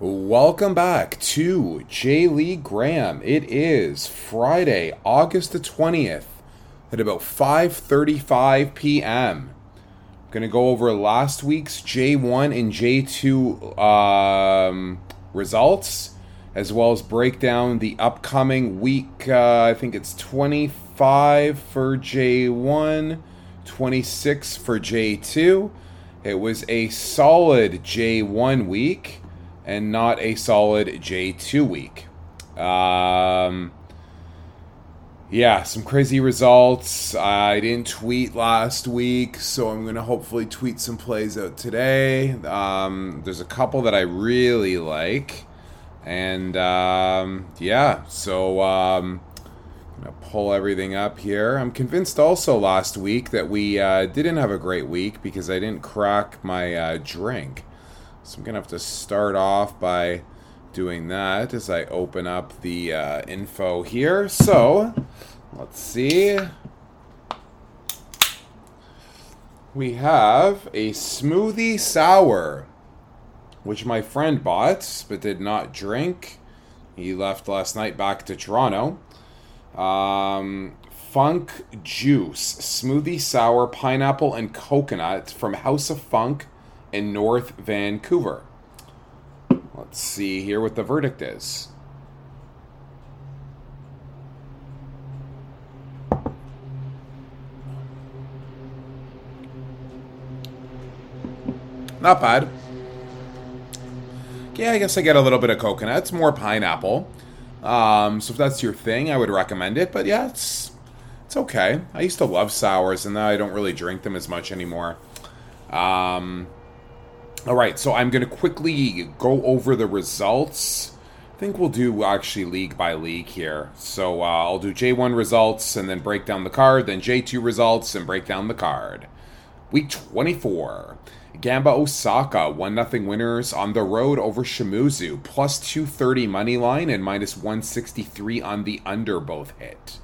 Welcome back to J. Lee Graham. It is Friday, August the 20th at about 5:35 p.m. I'm going to go over last week's J1 and J2 um, results as well as break down the upcoming week uh, I think it's 25 for J1, 26 for J2. It was a solid J1 week and not a solid J2 week. Um, yeah, some crazy results. I didn't tweet last week, so I'm going to hopefully tweet some plays out today. Um, there's a couple that I really like. And um, yeah, so um, I'm going to pull everything up here. I'm convinced also last week that we uh, didn't have a great week because I didn't crack my uh, drink. So I'm going to have to start off by doing that as I open up the uh, info here. So let's see. We have a smoothie sour, which my friend bought but did not drink. He left last night back to Toronto. Um, Funk Juice Smoothie Sour Pineapple and Coconut from House of Funk in North Vancouver. Let's see here what the verdict is. Not bad. Yeah, I guess I get a little bit of coconut. It's more pineapple. Um, so if that's your thing, I would recommend it. But yeah, it's it's okay. I used to love sours, and now I don't really drink them as much anymore. Um, all right, so I'm going to quickly go over the results. I think we'll do actually league by league here. So uh, I'll do J1 results and then break down the card, then J2 results and break down the card. Week 24. Gamba Osaka, 1 0 winners on the road over Shimizu, plus 230 money line and minus 163 on the under both hit.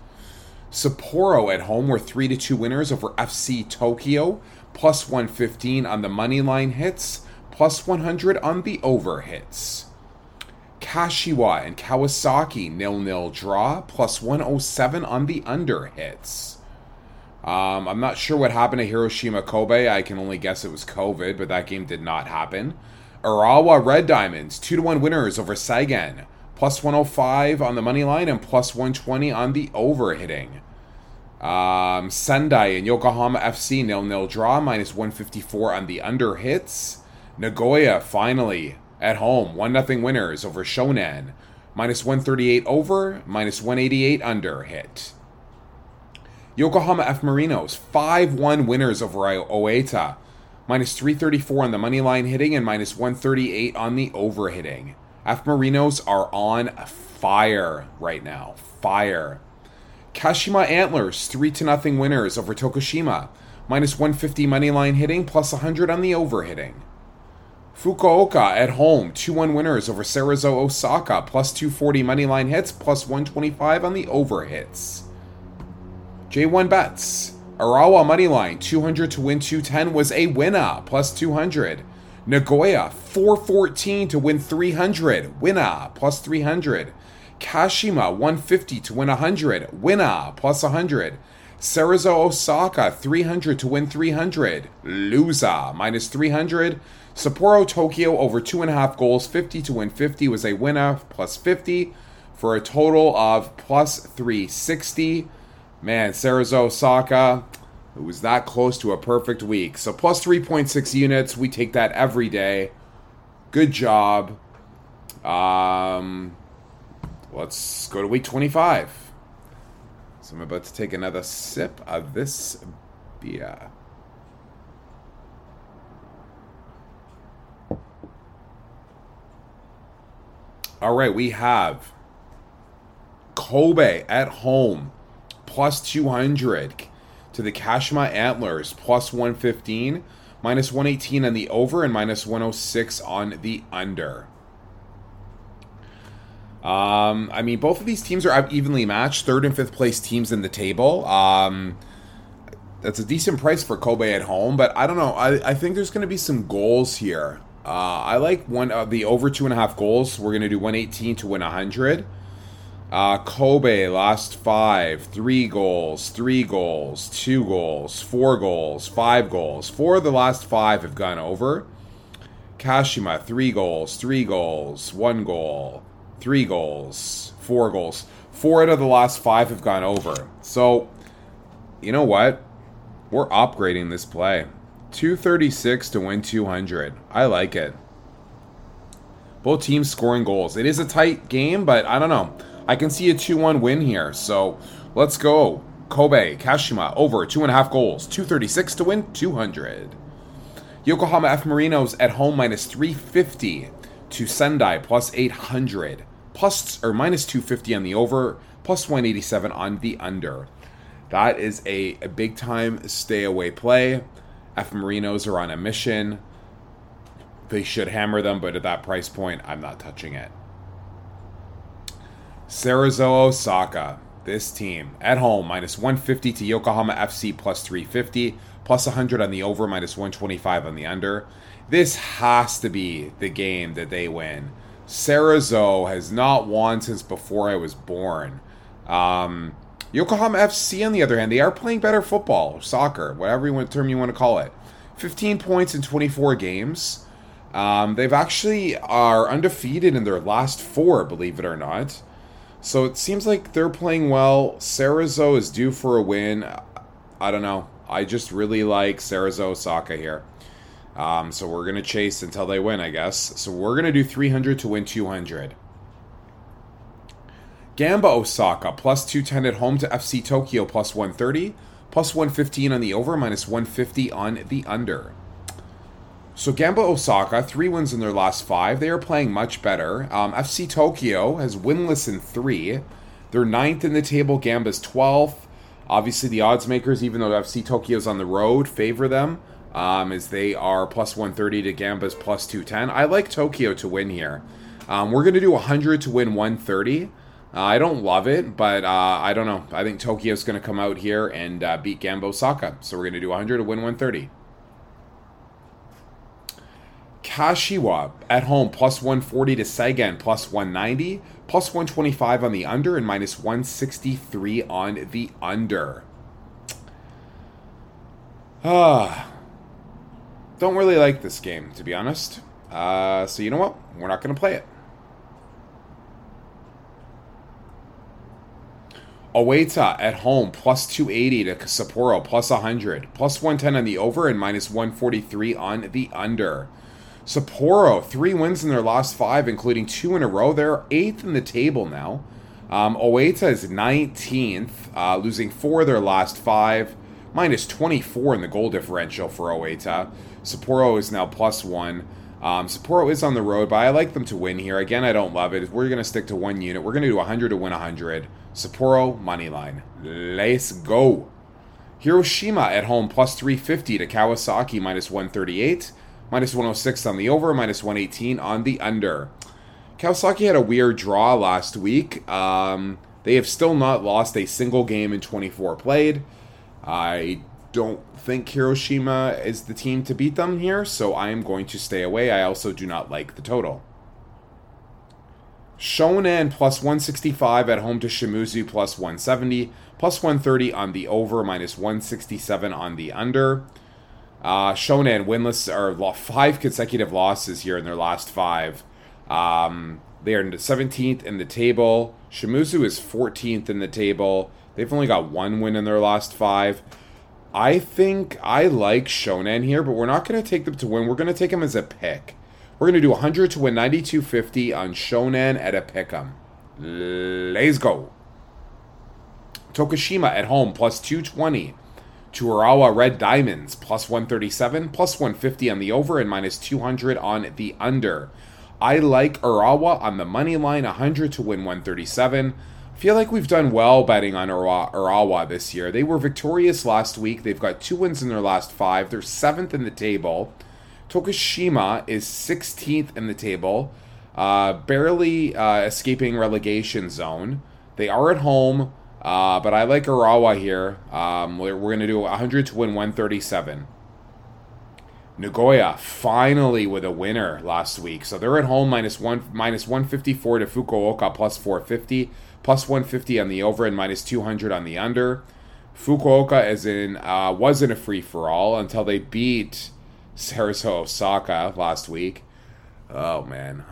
Sapporo at home were 3 2 winners over FC Tokyo, plus 115 on the money line hits, plus 100 on the over hits. Kashiwa and Kawasaki nil nil draw, plus 107 on the under hits. Um, I'm not sure what happened to Hiroshima Kobe. I can only guess it was COVID, but that game did not happen. Urawa Red Diamonds, 2 to 1 winners over Sagan, plus 105 on the money line and plus 120 on the over hitting. Um, Sendai and Yokohama FC nil nil draw, minus 154 on the under hits. Nagoya finally at home, 1 0 winners over Shonan, minus 138 over, minus 188 under hit. Yokohama F Marinos, 5 1 winners over Oita, minus 334 on the money line hitting and minus 138 on the over hitting. F Marinos are on fire right now. Fire. Kashima Antlers, 3 to nothing winners over Tokushima, minus 150 money line hitting, plus 100 on the over hitting. Fukuoka at home, 2 1 winners over Cerezo Osaka, plus 240 money line hits, plus 125 on the over hits. J1 bets. Urawa money line 200 to win 210 was a winner plus 200. Nagoya 414 to win 300 winner plus 300. Kashima 150 to win 100 winner plus 100. Cerezo Osaka 300 to win 300 loser minus 300. Sapporo Tokyo over two and a half goals 50 to win 50 was a winner plus 50 for a total of plus 360. Man, Cerezo Osaka, it was that close to a perfect week. So plus 3.6 units, we take that every day. Good job. Um, let's go to week 25. So I'm about to take another sip of this beer. All right, we have Kobe at home plus 200 to the Kashima Antlers plus 115, minus 118 on the over, and minus 106 on the under. Um, I mean, both of these teams are evenly matched, third and fifth place teams in the table. Um, that's a decent price for Kobe at home, but I don't know. I, I think there's going to be some goals here Uh, I like one uh, the over two and a half goals. We're gonna do 118 to win 100. Uh, Kobe last five, three goals, three goals, two goals, four goals, five goals. Four of the last five have gone over. Kashima three goals, three goals, one goal, three goals, four goals. Four out of the last five have gone over. So, you know what? We're upgrading this play. 236 to win 200. I like it. Both teams scoring goals. It is a tight game, but I don't know. I can see a 2 1 win here. So let's go. Kobe, Kashima, over two and a half goals. 236 to win 200. Yokohama F Marinos at home minus 350 to Sendai plus 800. Plus or minus 250 on the over, plus 187 on the under. That is a, a big time stay away play. F Marinos are on a mission. They should hammer them, but at that price point, I'm not touching it. Cerezo Osaka, this team at home minus 150 to Yokohama FC plus 350, plus 100 on the over, minus 125 on the under. This has to be the game that they win. Cerezo has not won since before I was born. Um, Yokohama FC, on the other hand, they are playing better football, soccer, whatever you want, term you want to call it. 15 points in 24 games. Um, they've actually are undefeated in their last four, believe it or not. So it seems like they're playing well. Cerezo is due for a win. I don't know. I just really like Cerezo Osaka here. Um, so we're to chase until they win, I guess. So we're to do 300 to win 200. Gamba Osaka plus 210 at home to FC Tokyo plus 130, plus 115 on the over, minus 150 on the under. So Gamba Osaka, three wins in their last five. They are playing much better. Um, FC Tokyo has winless in three. They're ninth in the table. Gamba's 12th. Obviously, the odds makers, even though FC Tokyo's on the road, favor them um, as they are plus 130 to Gamba's plus 210. I like Tokyo to win here. Um, we're going to do 100 to win 130. Uh, I don't love it, but uh, I don't know. I think Tokyo's going to come out here and uh, beat Gamba Osaka. So we're going to do 100 to win 130. Kashiwa at home plus 140 to Sagan plus 190, plus 125 on the under, and minus 163 on the under. Ah. Don't really like this game, to be honest. Uh, so you know what? We're not going to play it. Oita at home plus 280 to Sapporo plus 100, plus 110 on the over and minus 143 on the under. Sapporo, three wins in their last five, including two in a row. They're eighth in the table now. Um, Oita is 19th, uh, losing four of their last five, minus 24 in the goal differential for Oita. Sapporo is now plus one. Um, Sapporo is on the road, but I like them to win here. Again, I don't love it. We're going to stick to one unit. We're going to do 100 to win 100. Sapporo, money line. Let's go. Hiroshima at home, plus 350 to Kawasaki, minus 138 minus 106 on the over, minus 118 on the under. Kawasaki had a weird draw last week. Um, they have still not lost a single game in 24 played. I don't think Hiroshima is the team to beat them here, so I am going to stay away. I also do not like the total. Shonan plus 165 at home to Shimizu plus 170, plus 130 on the over, minus 167 on the under. Uh, Shonan winless or five consecutive losses here in their last five. Um, they are 17th in the table. Shimizu is 14th in the table. They've only got one win in their last five. I think I like Shonan here, but we're not going to take them to win. We're going to take them as a pick. We're going to do 100 to win 92.50 on Shonan at a pick'em. Let's go. Tokushima at home plus 220 to Urawa Red Diamonds, plus 137, plus 150 on the over, and minus 200 on the under. I like Urawa on the money line, 100 to win 137. Feel like we've done well betting on Urawa this year. They were victorious last week. They've got two wins in their last five. They're seventh in the table. Tokushima is 16th in the table, uh, barely uh, escaping relegation zone. They are at home. Uh, but I like Urawa here. Um, we're, we're going to do 100 to win 137. Nagoya finally with a winner last week. So they're at home minus one minus 154 to Fukuoka plus 450, plus 150 on the over and minus 200 on the under. Fukuoka is in uh, was in a free for all until they beat Cerezo Osaka last week. Oh man,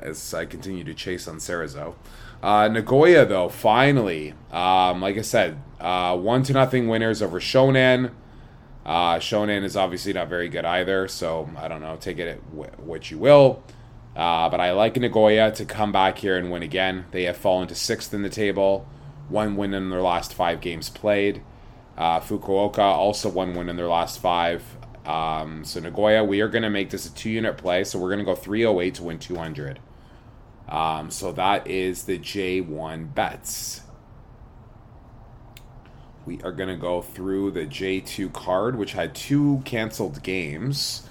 as I continue to chase on Cerezo. Uh, Nagoya though finally, um, like I said, uh, one to nothing winners over Shonan. Uh, Shonan is obviously not very good either, so I don't know. Take it what you will. Uh, but I like Nagoya to come back here and win again. They have fallen to sixth in the table, one win in their last five games played. Uh, Fukuoka also one win in their last five. Um, so Nagoya, we are going to make this a two unit play. So we're going to go 308 to win 200. Um, so that is the J1 bets we are going to go through the J2 card, which had two canceled games.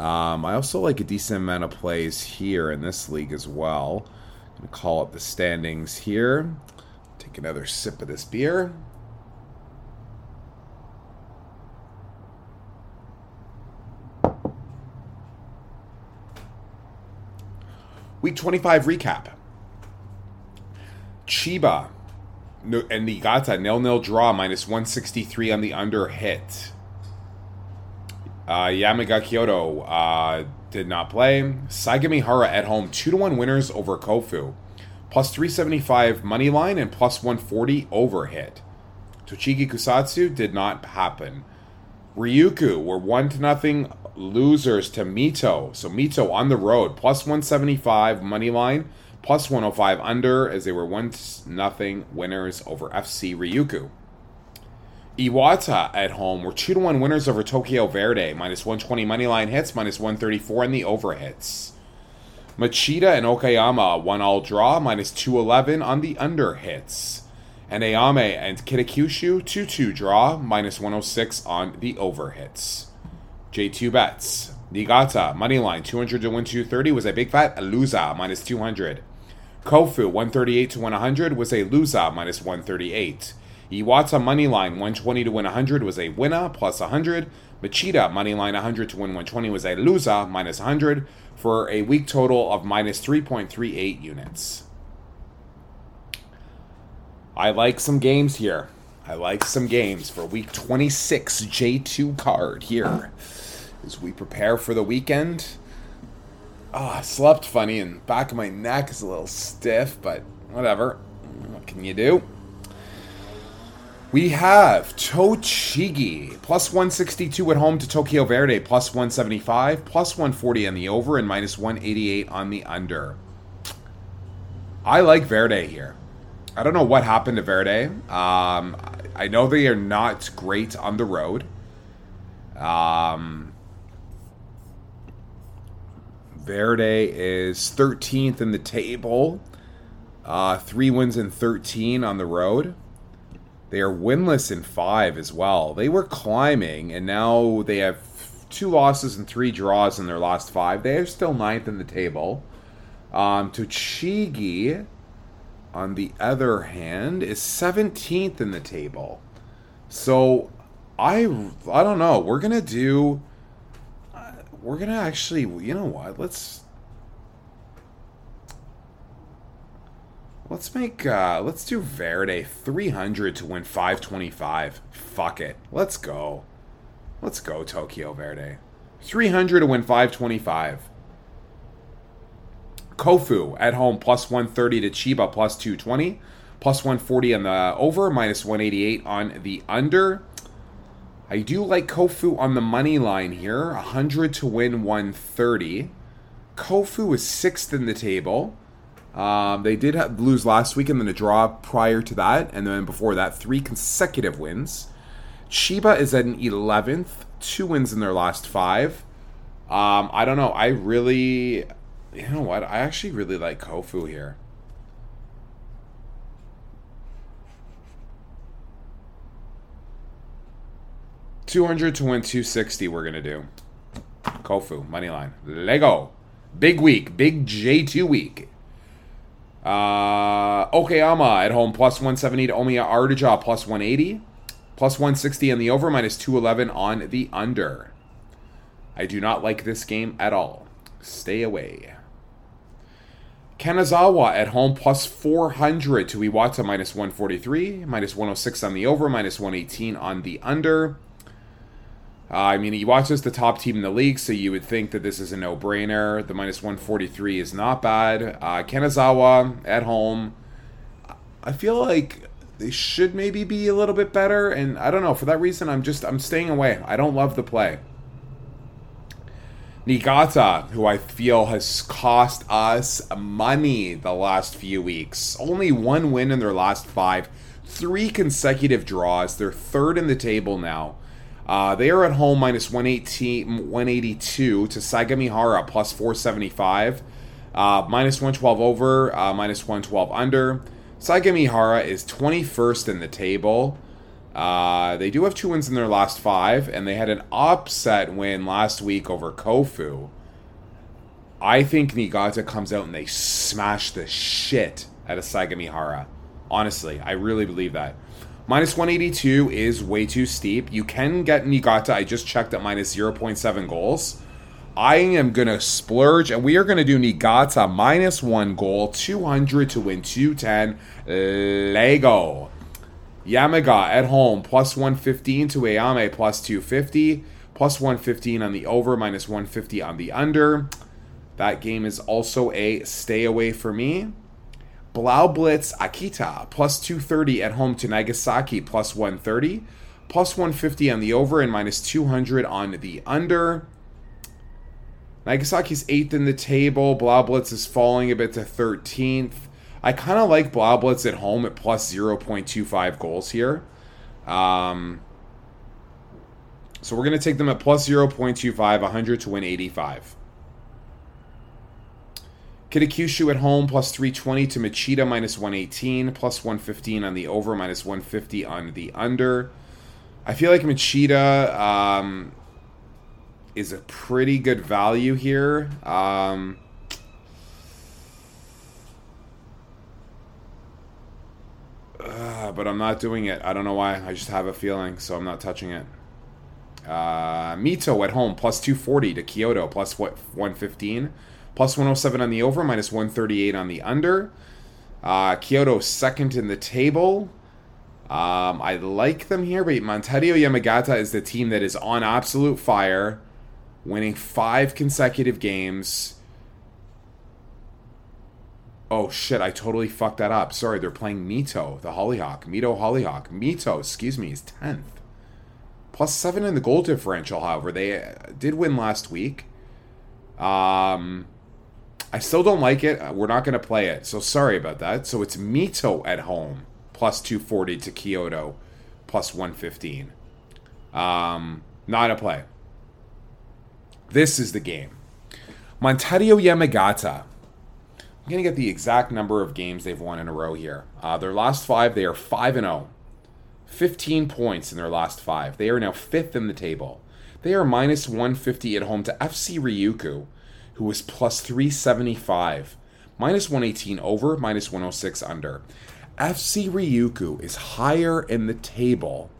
Um, I also like a decent amount of plays here in this league as well. I'm going to call up the standings here. Take another sip of this beer. Week 25 recap. Chiba and Niigata nil nil draw minus 163 on the under hit. Uh, Yamaga Kyoto uh, did not play. Sagamihara at home 2 to 1 winners over Kofu. Plus 375 money line and plus 140 over hit. Tochigi Kusatsu did not happen. Ryukyu were 1 to nothing losers to Mito. So Mito on the road plus 175 money line plus 105 under as they were 1 nothing winners over FC Ryukyu. Iwata at home were 2 1 winners over Tokyo Verdy, minus 120 money line hits, minus 134 in the over hits. Machida and Okayama one all draw, minus 211 on the under hits. And Ehime and Kitakyushu 2 2 draw, minus 106 on the over hits. J2 bets. Niigata, money line 200 to win 230 was a big fat loser, minus 200. Kofu 138 to 100 was a loser minus 138. Iwata money line 120 to win 100 was a winner plus 100. Machida money line 100 to win 120 was a loser minus 100 for a week total of minus 3.38 units. I like some games here. I like some games for week 26 J2 card here as we prepare for the weekend oh, I slept funny and back of my neck is a little stiff, but whatever. What can you do? We have Tochigi plus 162 at home to Tokyo Verdy plus 175, plus 140 on the over, and minus 188 on the under. I like Verdy here. I don't know what happened to Verdy. Um, I know they are not great on the road. Um, Verdy is 13th in the table. Uh, three wins and 13 on the road. They are winless in five as well. They were climbing, and now they have two losses and three draws in their last five. They are still ninth in the table. Um, Tochigi, on the other hand, is 17th in the table. So I I don't know. We're gonna do we're gonna actually, you know what? Let's let's make uh let's do Verdy 300 to win 525. Fuck it, let's go. Let's go Tokyo Verdy. 300 to win 525. Kofu at home plus 130 to Chiba plus 220, plus 140 on the over, minus 188 on the under. I do like Kofu on the money line here, 100 to win 130. Kofu is sixth in the table. Um, they did have, lose last week and then a draw prior to that, and then before that, three consecutive wins. Chiba is at an 11th, two wins in their last five. Um, I don't know. I really, you know what? I actually really like Kofu here. 200 to win 260 we're going to do. Kofu, money line. Lego. Big week. Big J2 week. Uh, Okayama at home plus 170 to Omiya Ardija plus 180. Plus 160 on the over, minus 211 on the under. I do not like this game at all. Stay away. Kanazawa at home plus 400 to Iwata minus 143, minus 106 on the over, minus 118 on the under. Uh, I mean, Iwata's the top team in the league, so you would think that this is a no brainer. The minus 143 is not bad. Uh, Kanazawa at home. I feel like they should maybe be a little bit better, and I don't know. For that reason, I'm just I'm staying away. I don't love the play. Niigata, who I feel has cost us money the last few weeks. Only one win in their last five, three consecutive draws. They're third in the table now. Uh, they are at home minus 118, 182 to Sagamihara plus 475. Uh, minus 112 over, uh, minus 112 under. Sagamihara is 21st in the table. Uh, they do have two wins in their last five, and they had an upset win last week over Kofu. I think Niigata comes out and they smash the shit out of Sagamihara. Honestly, I really believe that. Minus 182 is way too steep. You can get Niigata. I just checked at minus 0.7 goals. I am going to splurge, and we are going to do Niigata minus one goal, 200 to win 210. Lego. Yamaga at home, plus 115 to Ehime, plus 250. Plus 115 on the over, minus 150 on the under. That game is also a stay away for me. Blau Blitz Akita, plus 230 at home to Nagasaki, plus 130. Plus 150 on the over and minus 200 on the under. Nagasaki's 8th in the table. Blau Blitz is falling a bit to 13th. I kind of like Blau Blitz at home at plus 0.25 goals here. Um, so we're going to take them at plus 0.25, 100 to win 85. Kitakyushu at home plus 320 to Machida minus 118, plus 115 on the over, minus 150 on the under. I feel like Machida um, is a pretty good value here. Um, Uh, but I'm not doing it. I don't know why. I just have a feeling, so I'm not touching it. Uh, Mito at home, plus 240 to Kyoto, plus what 115. Plus 107 on the over, minus 138 on the under. Uh, Kyoto second in the table. Um, I like them here, but Montedio Yamagata is the team that is on absolute fire, winning five consecutive games. Oh shit, I totally fucked that up. Sorry, they're playing Mito, the Hollyhock. Mito Hollyhock. Mito, excuse me, is 10th. Plus 7 in the goal differential, however. They uh, did win last week. Um, I still don't like it. We're not going to play it. So sorry about that. So it's Mito at home. Plus 240 to Kyoto. Plus 115. Um, not a play. This is the game. Montedio Yamagata I'm going to get the exact number of games they've won in a row here. Uh, their last five, they are 5 and 0. 15 points in their last five. They are now fifth in the table. They are minus 150 at home to FC Ryukyu, who was plus 375. Minus 118 over, minus 106 under. FC Ryukyu is higher in the table,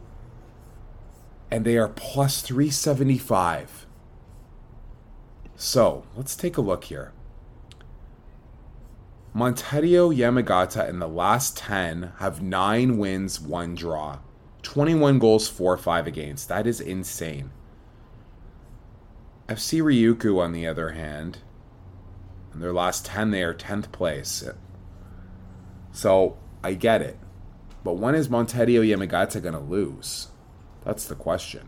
and they are plus 375. So, let's take a look here. Montedio Yamagata in the last 10 have 9 wins, 1 draw. 21 goals, 4 5 against. That is insane. FC Ryukyu, on the other hand, in their last 10, they are 10th place. So, I get it. But when is Montedio Yamagata going to lose? That's the question.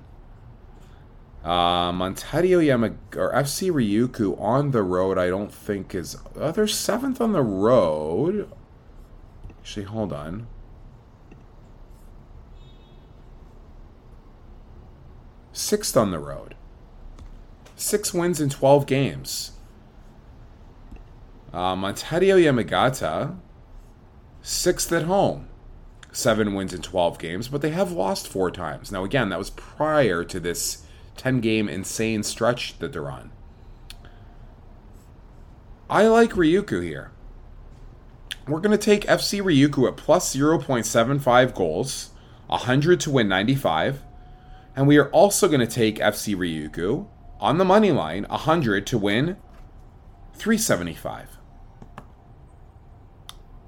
Um, Montedio Yamag or FC Ryukyu on the road, I don't think is. Oh, they're seventh on the road. Actually, hold on. Sixth on the road. Six wins in 12 games. Uh, Yamagata, sixth at home. Seven wins in 12 games, but they have lost four times. Now, again, that was prior to this 10 game insane stretch that they're on. I like Ryukyu here. We're going to take FC Ryukyu at plus 0.75 goals, 100 to win 95. And we are also going to take FC Ryukyu on the money line, 100 to win 375.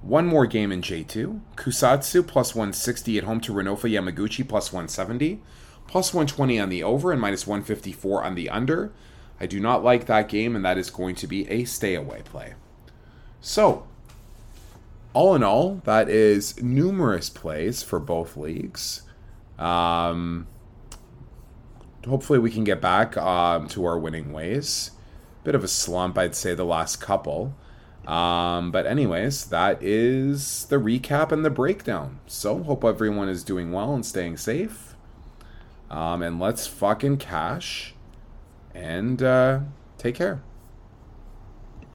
One more game in J2. Kusatsu plus 160 at home to Renofa Yamaguchi plus 170. Plus 120 on the over and minus 154 on the under. I do not like that game, and that is going to be a stay away play. So, all in all, that is numerous plays for both leagues. Um, hopefully, we can get back um, to our winning ways. Bit of a slump, I'd say, the last couple. Um, but, anyways, that is the recap and the breakdown. So, hope everyone is doing well and staying safe. Um, and let's fucking cash and uh, take care.